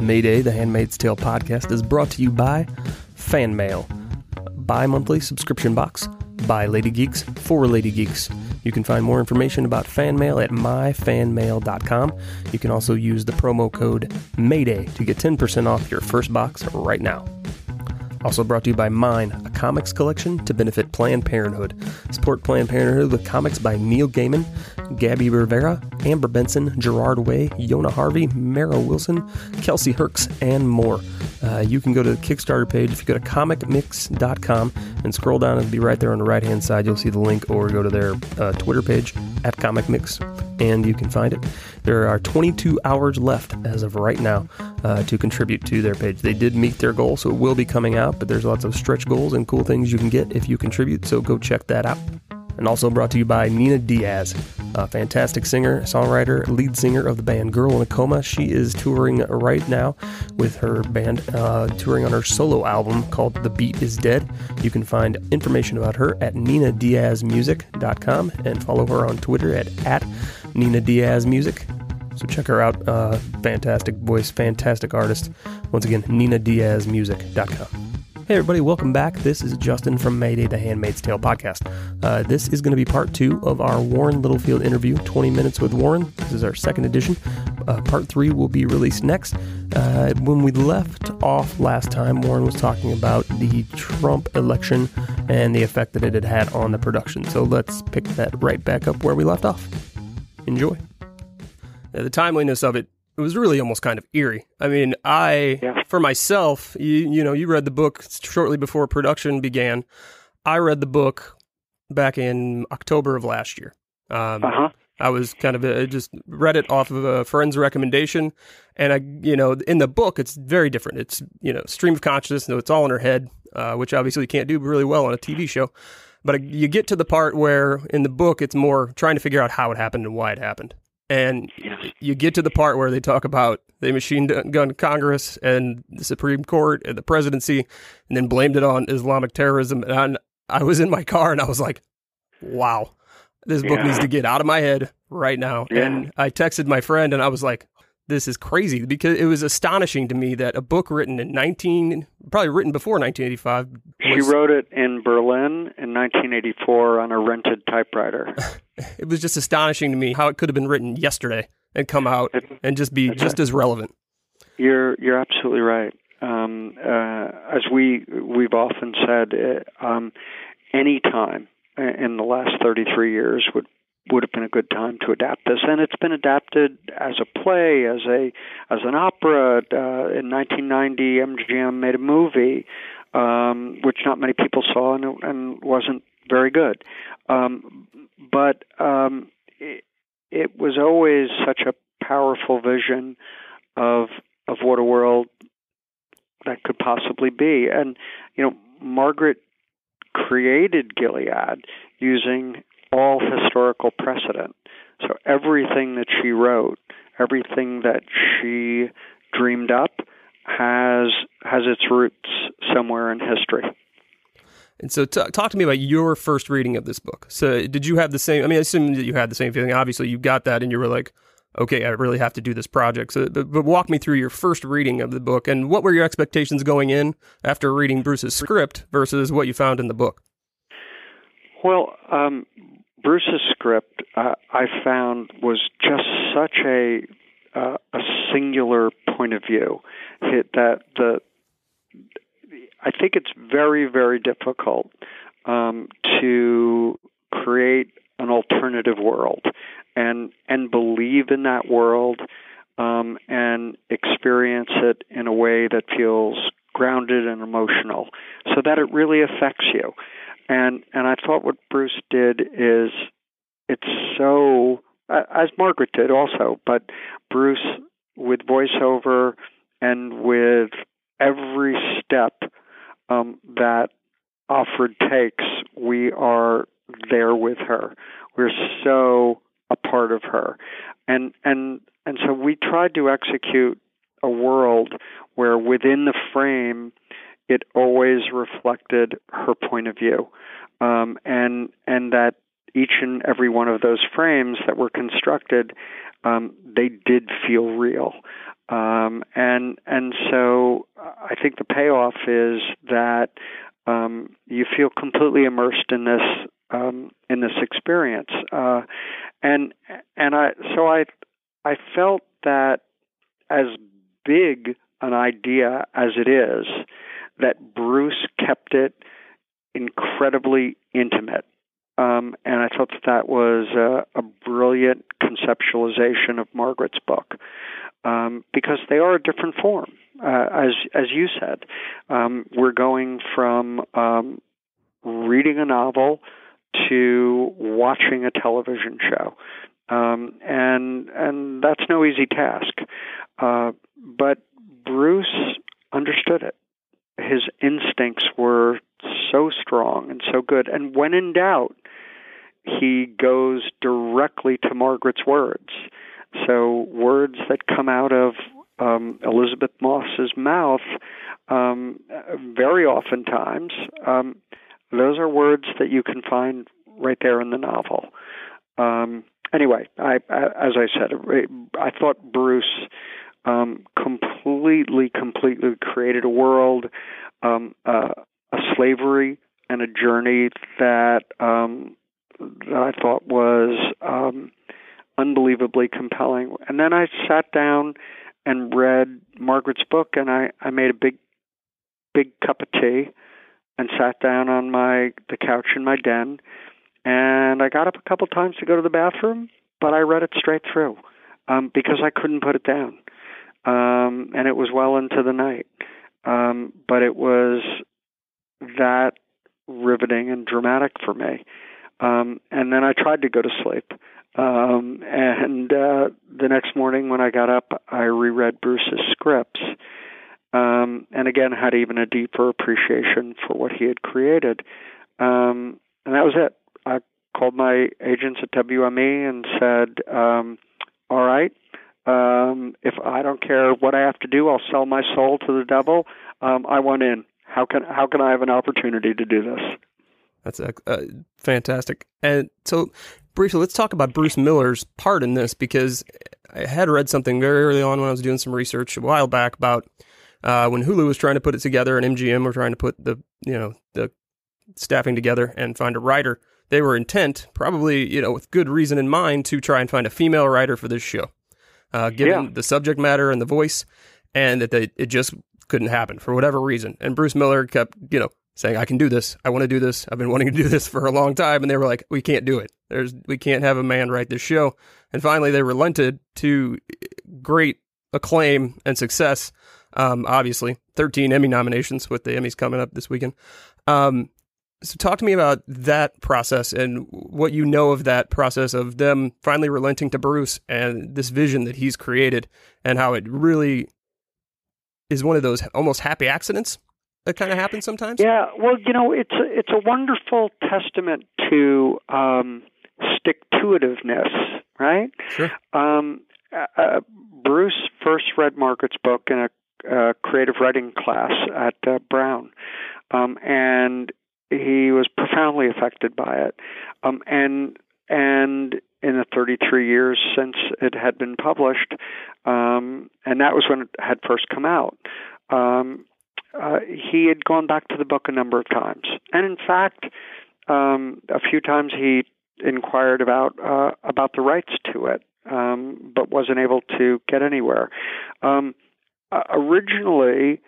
Mayday, the Handmaid's Tale podcast, is brought to you by Fan Mail, bi monthly subscription box by Lady Geeks for Lady Geeks. You can find more information about fan mail at myfanmail.com. You can also use the promo code MAYDAY to get 10% off your first box right now. Also brought to you by Mine, a comics collection to benefit Planned Parenthood. Support Planned Parenthood with comics by Neil Gaiman, Gabby Rivera, Amber Benson, Gerard Way, Yona Harvey, Mara Wilson, Kelsey Herx, and more. Uh, you can go to the Kickstarter page. If you go to comicmix.com and scroll down, it'll be right there on the right hand side. You'll see the link, or go to their uh, Twitter page at Comic Mix, and you can find it. There are 22 hours left as of right now uh, to contribute to their page. They did meet their goal, so it will be coming out, but there's lots of stretch goals and cool things you can get if you contribute, so go check that out. And also brought to you by Nina Diaz, a fantastic singer, songwriter, lead singer of the band Girl in a Coma. She is touring right now with her band, uh, touring on her solo album called The Beat Is Dead. You can find information about her at ninadiazmusic.com and follow her on Twitter at, at Nina. So check her out. Uh, fantastic voice, fantastic artist. Once again, ninadiazmusic.com. Hey, everybody, welcome back. This is Justin from Mayday, the Handmaid's Tale podcast. Uh, this is going to be part two of our Warren Littlefield interview 20 Minutes with Warren. This is our second edition. Uh, part three will be released next. Uh, when we left off last time, Warren was talking about the Trump election and the effect that it had had on the production. So let's pick that right back up where we left off. Enjoy. The timeliness of it it was really almost kind of eerie. I mean, I yeah. for myself, you you know, you read the book shortly before production began. I read the book back in October of last year. Um, uh-huh. I was kind of uh, just read it off of a friend's recommendation, and I, you know, in the book it's very different. It's you know stream of consciousness, no, it's all in her head, uh, which obviously you can't do really well on a TV show. But you get to the part where in the book it's more trying to figure out how it happened and why it happened. And you get to the part where they talk about they machine gun Congress and the Supreme Court and the presidency, and then blamed it on Islamic terrorism. And I was in my car and I was like, wow, this book yeah. needs to get out of my head right now. Yeah. And I texted my friend and I was like, this is crazy because it was astonishing to me that a book written in 19 probably written before 1985 was, she wrote it in berlin in 1984 on a rented typewriter. It was just astonishing to me how it could have been written yesterday and come out and just be just right. as relevant. You're you're absolutely right. Um, uh, as we we've often said uh, um, any time in the last 33 years would would have been a good time to adapt this, and it's been adapted as a play, as a as an opera. Uh, in 1990, MGM made a movie, um, which not many people saw and, and wasn't very good. Um, but um, it, it was always such a powerful vision of of what a world that could possibly be, and you know, Margaret created Gilead using all historical precedent. So everything that she wrote, everything that she dreamed up has has its roots somewhere in history. And so, t- talk to me about your first reading of this book. So, did you have the same? I mean, I assume that you had the same feeling. Obviously, you got that, and you were like, "Okay, I really have to do this project." So, but, but walk me through your first reading of the book, and what were your expectations going in after reading Bruce's script versus what you found in the book? Well, um, Bruce's script, uh, I found, was just such a uh, a singular point of view. That the I think it's very very difficult um, to create an alternative world and and believe in that world um, and experience it in a way that feels grounded and emotional, so that it really affects you. And and I thought what Bruce did is it's so as Margaret did also, but Bruce with voiceover and with every step um, that Offred takes, we are there with her. We're so a part of her, and and and so we tried to execute a world where within the frame it always reflected her point of view, um, and and that each and every one of those frames that were constructed, um, they did feel real. Um, and and so I think the payoff is that um, you feel completely immersed in this um, in this experience, uh, and and I so I I felt that as big an idea as it is, that Bruce kept it incredibly intimate. Um, and I thought that that was a, a brilliant conceptualization of Margaret's book um, because they are a different form. Uh, as as you said, um, we're going from um, reading a novel to watching a television show, um, and and that's no easy task. Uh, but Bruce understood it. His instincts were so strong and so good, and when in doubt, he goes directly to Margaret's words. So words that come out of um, Elisabeth Moss's mouth, um, very oftentimes, um, those are words that you can find right there in the novel. Um, anyway, I, I, as I said, I thought Bruce um, completely, completely created a world, um, uh, a slavery, and a journey that um, that I thought was um, unbelievably compelling. And then I sat down and read Margaret's book, and I, I made a big, big cup of tea and sat down on my the couch in my den. And I got up a couple times to go to the bathroom, but I read it straight through um, because I couldn't put it down. Um, and it was well into the night. Um, but it was that riveting and dramatic for me. Um, and then I tried to go to sleep. Um, and uh, the next morning when I got up, I reread Bruce's scripts. Um, and again, had even a deeper appreciation for what he had created. Um, and that was it. I called my agents at WME and said, um, All right, um, if I don't care what I have to do, I'll sell my soul to the devil. Um, I want in. How can how can I have an opportunity to do this? That's uh, fantastic. And so, briefly, let's talk about Bruce Miller's part in this because I had read something very early on when I was doing some research a while back about uh, when Hulu was trying to put it together and MGM were trying to put the you know the staffing together and find a writer. They were intent, probably you know with good reason in mind, to try and find a female writer for this show, uh, given yeah. the subject matter and the voice, and that they, it just couldn't happen for whatever reason. And Bruce Miller kept you know saying, I can do this. I want to do this. I've been wanting to do this for a long time. And they were like, we can't do it. There's, we can't have a man write this show. And finally, they relented to great acclaim and success. Um, obviously, 13 Emmy nominations with the Emmys coming up this weekend. Um, so, talk to me about that process and what you know of that process of them finally relenting to Bruce and this vision that he's created, and how it really is one of those almost happy accidents that kind of happens sometimes? Yeah, well, you know, it's a, it's a wonderful testament to um, stick to itiveness, right? Sure. Um, uh, uh, Bruce first read Margaret's book in a uh, creative writing class at uh, Brown, um, and he was profoundly affected by it. Um, and and in the 33 years since it had been published, um, and that was when it had first come out. Um, uh, he had gone back to the book a number of times, and in fact, um, a few times he inquired about uh, about the rights to it, um, but wasn't able to get anywhere. Um, uh, originally,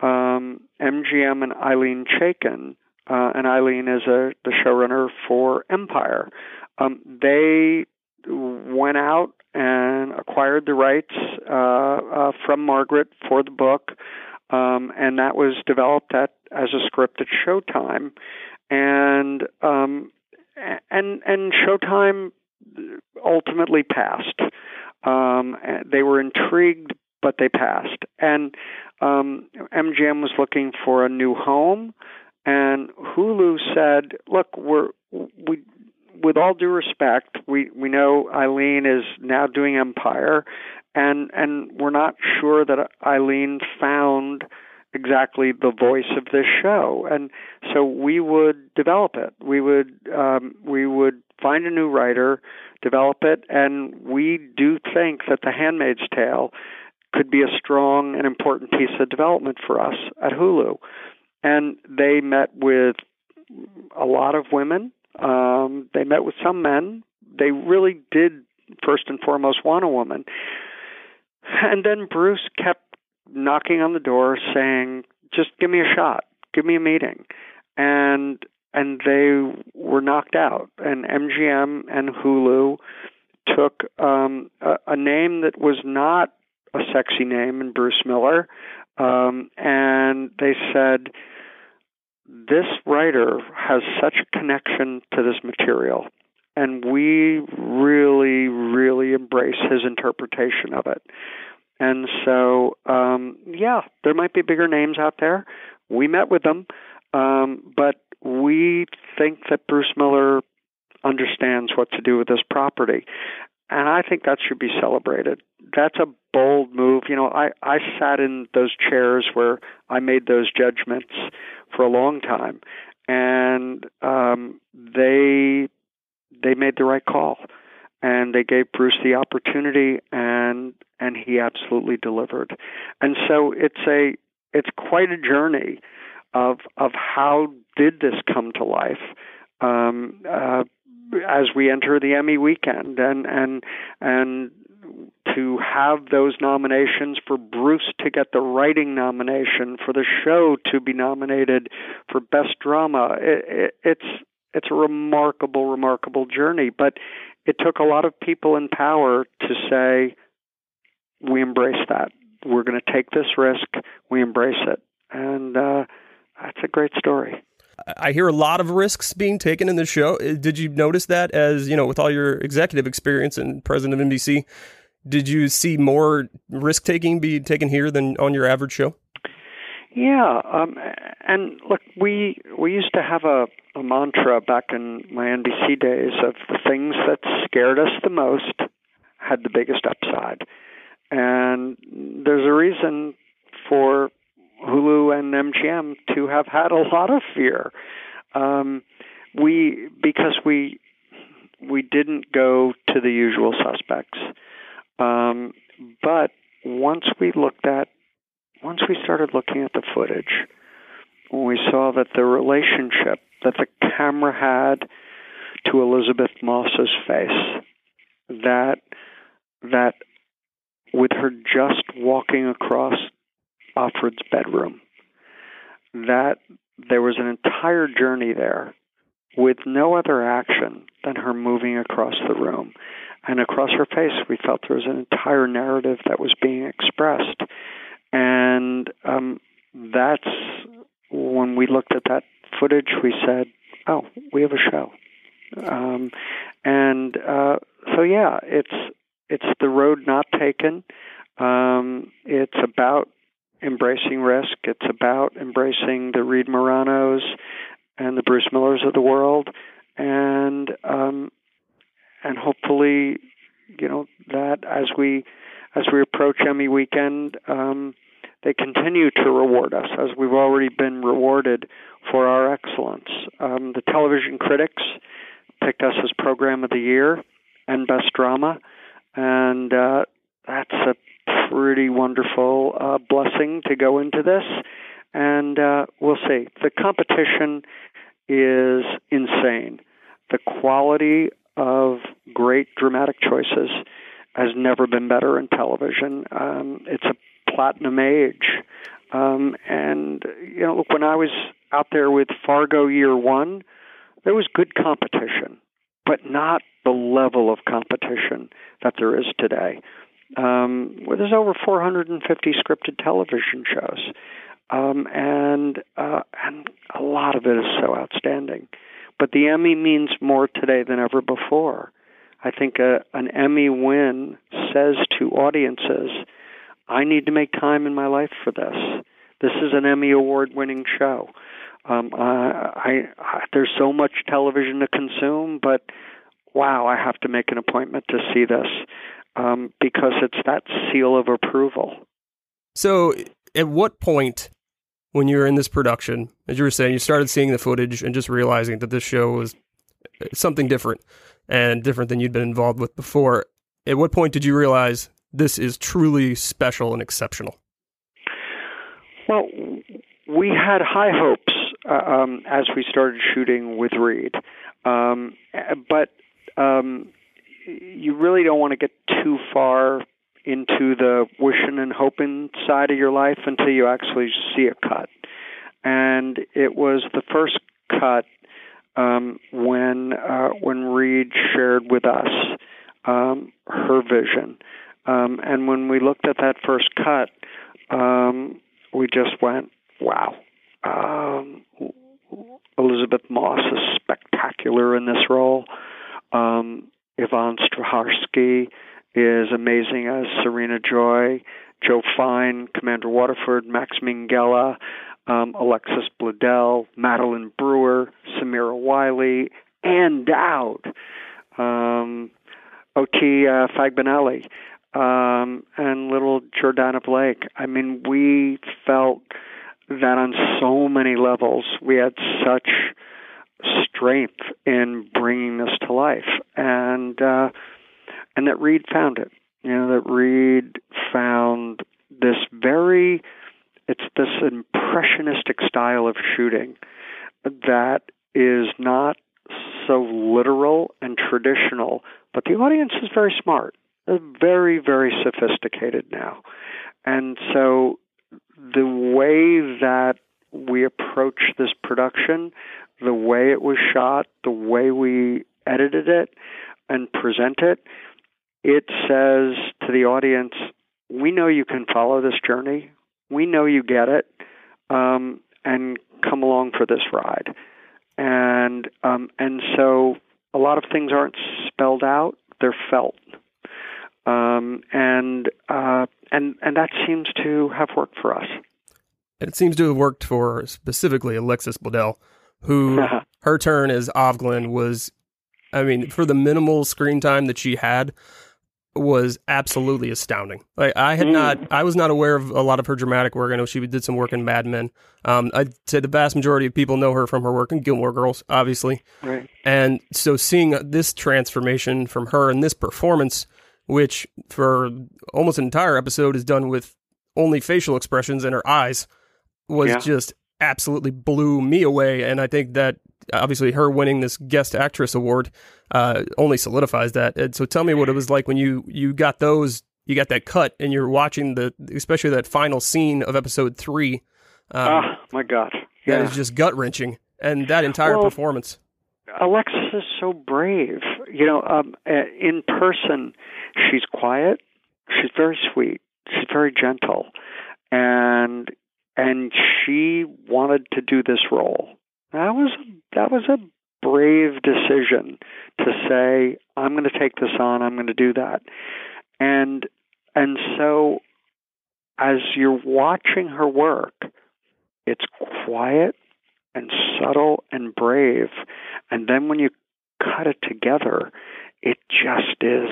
um, MGM and Ilene Chaiken, uh, and Ilene is a the showrunner for Empire. Um, they went out and acquired the rights uh, uh, from Margaret for the book um, and that was developed at as a script at Showtime, and um, and and Showtime ultimately passed. Um, they were intrigued, but they passed, and um, MGM was looking for a new home, and Hulu said, "Look, we're we." With all due respect, we, we know Ilene is now doing Empire, and and we're not sure that Ilene found exactly the voice of this show and so we would develop it we would um, we would find a new writer develop it and we do think that the handmaid's tale could be a strong and important piece of development for us at Hulu. And they met with a lot of women. Um, they met with some men. They really did first and foremost want a woman. And then Bruce kept knocking on the door saying, "Just give me a shot. Give me a meeting." And and they were knocked out. And MGM and Hulu took um, a, a name that was not a sexy name in Bruce Miller, um, and they said, "This writer has such a connection to this material." And we really, really embrace his interpretation of it. And so, um, yeah, there might be bigger names out there. We met with them, um, but we think that Bruce Miller understands what to do with this property. And I think that should be celebrated. That's a bold move. You know, I, I sat in those chairs where I made those judgments for a long time. And um, they they made the right call and they gave Bruce the opportunity and and he absolutely delivered. And so it's a it's quite a journey of of how did this come to life um, uh, as we enter the Emmy weekend and and and to have those nominations for Bruce to get the writing nomination for the show to be nominated for best drama it, it, it's it's a remarkable remarkable journey but it took a lot of people in power to say we embrace that we're going to take this risk we embrace it and uh that's a great story. I hear a lot of risks being taken in the show. Did you notice that as, you know, with all your executive experience and president of NBC, did you see more risk taking be taken here than on your average show? Yeah, um, and look, we we used to have a, a mantra back in my NBC days of the things that scared us the most had the biggest upside, and there's a reason for Hulu and MGM to have had a lot of fear. Um, we because we we didn't go to the usual suspects, um, but once we looked at once we started looking at the footage, we saw that the relationship that the camera had to Elisabeth Moss's face, that that with her just walking across Offred's bedroom. That there was an entire journey there with no other action than her moving across the room. And across her face, we felt there was an entire narrative that was being expressed. And um, that's when we looked at that footage, we said, oh, we have a show. Um, and uh, so, yeah, it's it's the road not taken. Um, it's about embracing risk. It's about embracing the Reed Moranos and the Bruce Millers of the world, and um, and hopefully, you know that as we as we approach Emmy weekend, um, they continue to reward us as we've already been rewarded for our excellence. Um, the television critics picked us as program of the year and best drama, and uh, that's a pretty wonderful uh, blessing to go into this, and uh, we'll see. The competition is insane. The quality of great dramatic choices has never been better in television. Um, it's a platinum age. Um, and, you know, look, when I was out there with Fargo year one, there was good competition, but not the level of competition that there is today um, well, there's over 450 scripted television shows, um, and uh, and a lot of it is so outstanding. But the Emmy means more today than ever before. I think a, an Emmy win says to audiences, "I need to make time in my life for this. This is an Emmy award-winning show." Um, I, I, there's so much television to consume, but wow, I have to make an appointment to see this um, because it's that seal of approval. So, at what point, when you were in this production, as you were saying, you started seeing the footage and just realizing that this show was something different and different than you'd been involved with before? At what point did you realize this is truly special and exceptional? Well, we had high hopes uh, um, as we started shooting with Reed, um, but um, you really don't want to get too far into the wishing and hoping side of your life until you actually see a cut. And it was the first cut um, when uh, when Reed shared with us um, her vision, um, and when we looked at that first cut, um, we just went, "Wow!" Um, Elisabeth Moss is spectacular in this role. Um, Yvonne Strahovski is amazing as Serena Joy. Joe Fiennes, Commander Waterford, Max Minghella, um, Alexis Bledel, Madeline Brewer, Samira Wiley, Ann Dowd, um, O.T. Uh, um, and little Jordana Blake. I mean, we felt that on so many levels we had such strength in bringing this to life, and uh, and that Reed found it. You know that Reed found this very it's this impressionistic style of shooting that is not so literal and traditional, but the audience is very smart. Very, very sophisticated now. And so the way that we approach this production, the way it was shot, the way we edited it and present it, it says to the audience, we know you can follow this journey we know you get it, um, and come along for this ride. And um, and so a lot of things aren't spelled out; they're felt. Um, and uh, and and that seems to have worked for us. It seems to have worked for specifically Alexis Bledel, who her turn as Ofglen was, I mean, for the minimal screen time that she had, was absolutely astounding. Like I had mm. not, I was not aware of a lot of her dramatic work. I know she did some work in Mad Men. Um, I'd say the vast majority of people know her from her work in Gilmore Girls, obviously. Right. And so seeing this transformation from her and this performance, which for almost an entire episode is done with only facial expressions and her eyes, was yeah. just absolutely blew me away. And I think that obviously her winning this guest actress award uh, only solidifies that. And so tell me what it was like when you you got those, you got that cut, and you're watching the especially that final scene of episode three. Um, oh my god, yeah. that is just gut wrenching, and that entire well, performance. Alexis is so brave. You know, um, in person, she's quiet. She's very sweet. She's very gentle, and and she wanted to do this role. That was that was a brave decision to say I'm going to take this on. I'm going to do that, and and so as you're watching her work, it's quiet and subtle and brave, and then when you cut it together, it just is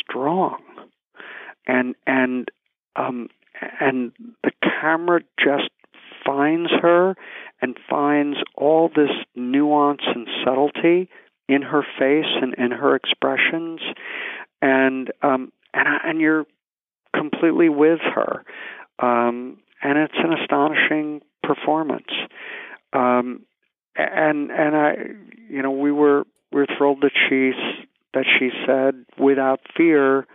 strong, and and um, and the camera just finds her and finds all this nuance and subtlety in her face and in her expressions, and um, and and you're completely with her, um, and it's an astonishing performance. Um, and and I, you know, we were we are thrilled that she that she said without fear,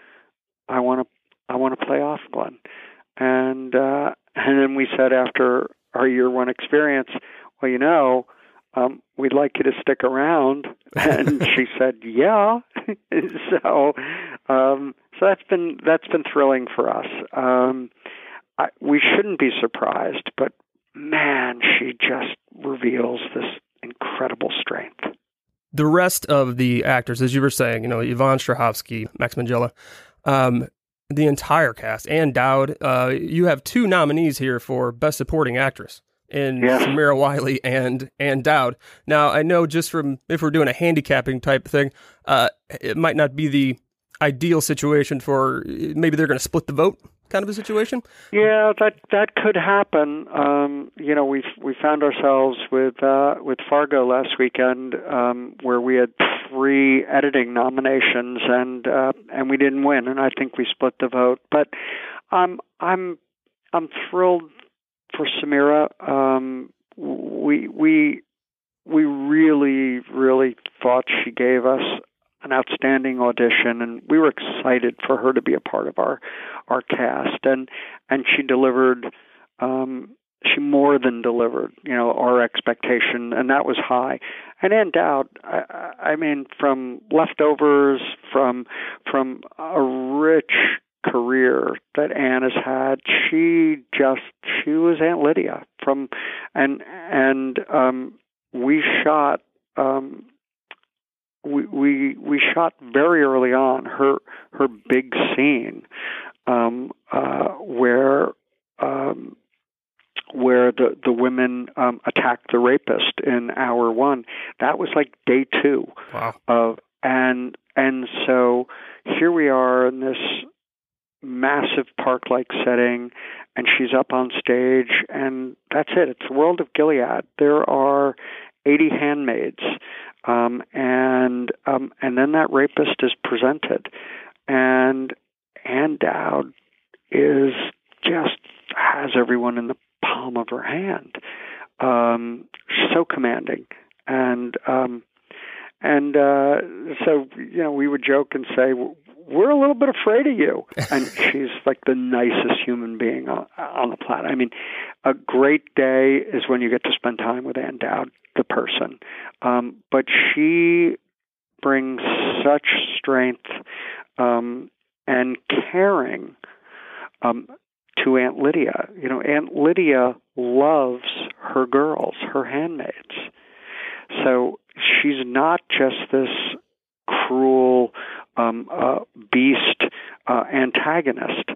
I want to I want to play Ofglen, and uh, and then we said after our year one experience, well, you know, um, we'd like you to stick around. And she said, yeah. so, um, so that's been, that's been thrilling for us. Um, I, we shouldn't be surprised, but man, she just reveals this incredible strength. The rest of the actors, as you were saying, you know, Yvonne Strahovski, Max Minghella, um, the entire cast. Ann Dowd, uh, you have two nominees here for Best Supporting Actress in. Samira Wiley and and Dowd. Now, I know just from if we're doing a handicapping type thing, uh, it might not be the ideal situation for maybe they're going to split the vote kind of a situation? Yeah, that that could happen. Um, you know, we we found ourselves with uh, with Fargo last weekend, um, where we had three editing nominations, and uh, and we didn't win, and I think we split the vote. But I'm I'm I'm thrilled for Samira. Um, we we we really really thought she gave us an outstanding audition and we were excited for her to be a part of our our cast. And and she delivered um she more than delivered you know our expectation and that was high. And Ann Dowd I, I mean from leftovers from from a rich career that Ann has had she just she was Aunt Lydia from and and um we shot um we we we shot very early on her her big scene um uh where um where the the women um attacked the rapist in hour 1 that was like day 2 wow. of and and so here we are in this massive park like setting and she's up on stage and that's it. It's the world of gilead. There are 80 handmaids. Um, and um, and then that rapist is presented, and Ann Dowd is just has everyone in the palm of her hand. Um, so commanding, and um, and uh, so you know we would joke and say we're a little bit afraid of you, and she's like the nicest human being on, on the planet. I mean, a great day is when you get to spend time with Ann Dowd the person. Um, but she brings such strength um, and caring um, to Aunt Lydia. You know, Aunt Lydia loves her girls, her handmaids. So she's not just this cruel um, uh, beast uh, antagonist.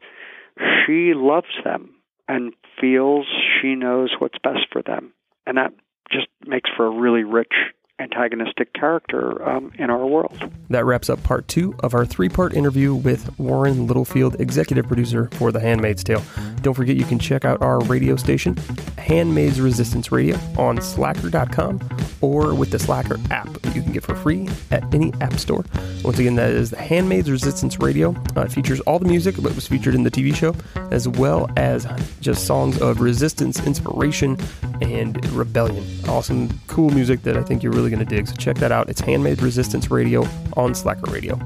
She loves them and feels she knows what's best for them. And that just makes for a really rich antagonistic character um, in our world. That wraps up part two of our three part interview with Warren Littlefield, executive producer for The Handmaid's Tale. Don't forget you can check out our radio station, Handmaid's Resistance Radio, on slacker.com or with the Slacker app that you can get for free at any app store. Once again, that is the Handmaid's Resistance Radio. Uh, it features all the music that was featured in the TV show, as well as just songs of resistance, inspiration, and rebellion. Awesome, cool music that I think you're really going to dig. So check that out. It's Handmaid's Resistance Radio on Slacker Radio.